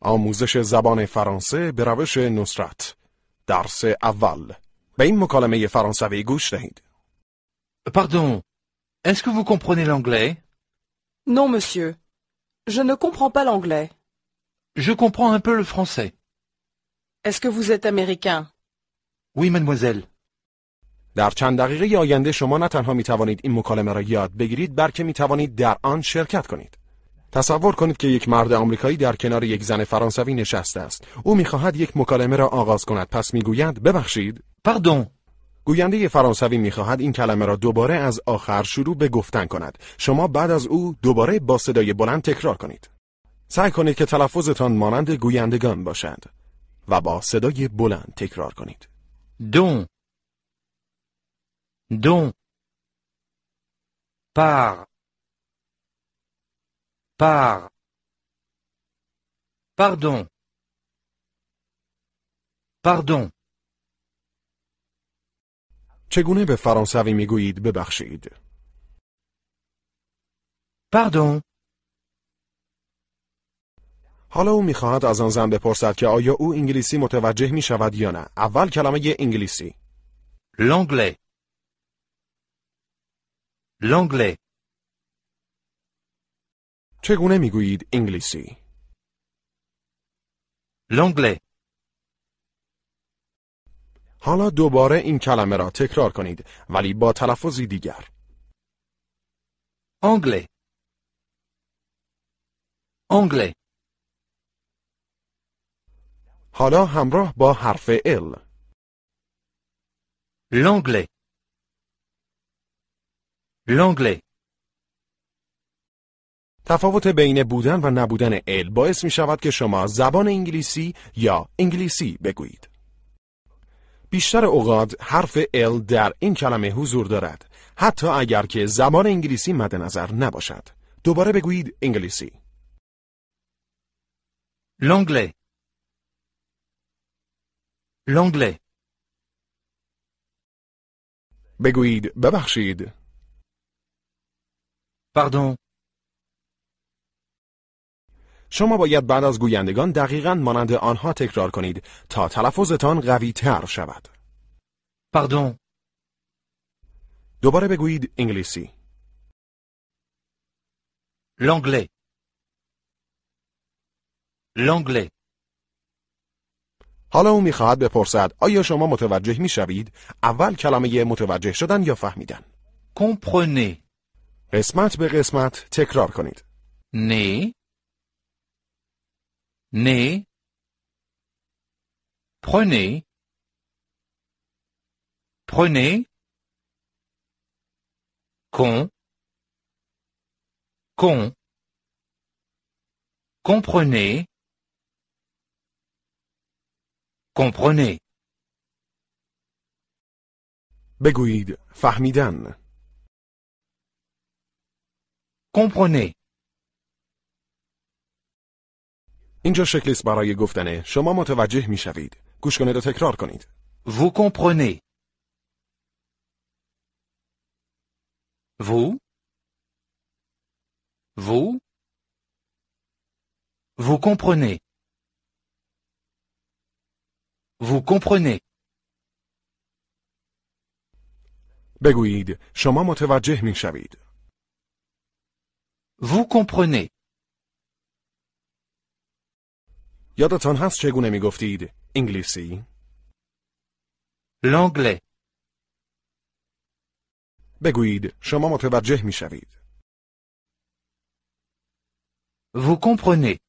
آموزش زبان فرانسه به روش نصرت درس اول به این مکالمه فرانسوی گوش دهید Pardon, est-ce que vous comprenez l'anglais Non, monsieur. Je ne comprends pas l'anglais. Je comprends un peu le français. Est-ce que vous êtes américain Oui, mademoiselle. در چند دقیقه آینده شما نه تنها می توانید این مکالمه را یاد بگیرید بلکه می توانید در آن شرکت کنید تصور کنید که یک مرد آمریکایی در کنار یک زن فرانسوی نشسته است او می‌خواهد یک مکالمه را آغاز کند پس می‌گوید ببخشید Pardon. گوینده فرانسوی می‌خواهد این کلمه را دوباره از آخر شروع به گفتن کند شما بعد از او دوباره با صدای بلند تکرار کنید سعی کنید که تلفظتان مانند گویندگان باشد و با صدای بلند تکرار کنید Don. Don. Par. Par. Pardon. Pardon. چگونه به فرانسوی می‌گویید ببخشید Pardon. حالا او می‌خواهد از آن زن بپرسد که آیا او انگلیسی متوجه می شود یا نه اول کلمه انگلیسی L'anglais. L'anglais. چگونه می‌گویید انگلیسی L'anglais. حالا دوباره این کلمه را تکرار کنید ولی با تلفظی دیگر Anglais. Anglais. حالا همراه با حرف ال L'anglais. L'anglais. تفاوت بین بودن و نبودن ال باعث می شود که شما زبان انگلیسی یا انگلیسی بگویید. بیشتر اوقات حرف ال در این کلمه حضور دارد حتی اگر که زبان انگلیسی مد نظر نباشد. دوباره بگویید انگلیسی. L'anglais. L'anglais. بگویید ببخشید. Pardon. شما باید بعد از گویندگان دقیقا مانند آنها تکرار کنید تا تلفظتان قوی تر شود. Pardon. دوباره بگویید انگلیسی. L'anglais. L'anglais. حالا او می‌خواهد بپرسد آیا شما متوجه می‌شوید؟ اول کلمه متوجه شدن یا فهمیدن؟ Comprenez. قسمت به قسمت تکرار کنید. Né. Né. Prenez. Prenez. Con. Con. Comprenez. Comprenez. بگویید فهمیدن. Comprenez. اینجا شکلی است برای گفتن شما متوجه می‌شوید. گوش کنید و تکرار کنید. Vous comprenez. Vous. Vous. Vous comprenez. Vous comprenez. بگویید شما متوجه می‌شوید. Vous comprenez. یادتان هست چگونه می‌گفتید انگلیسی؟ L'anglais. بگویید شما متوجه می‌شوید. Vous comprenez.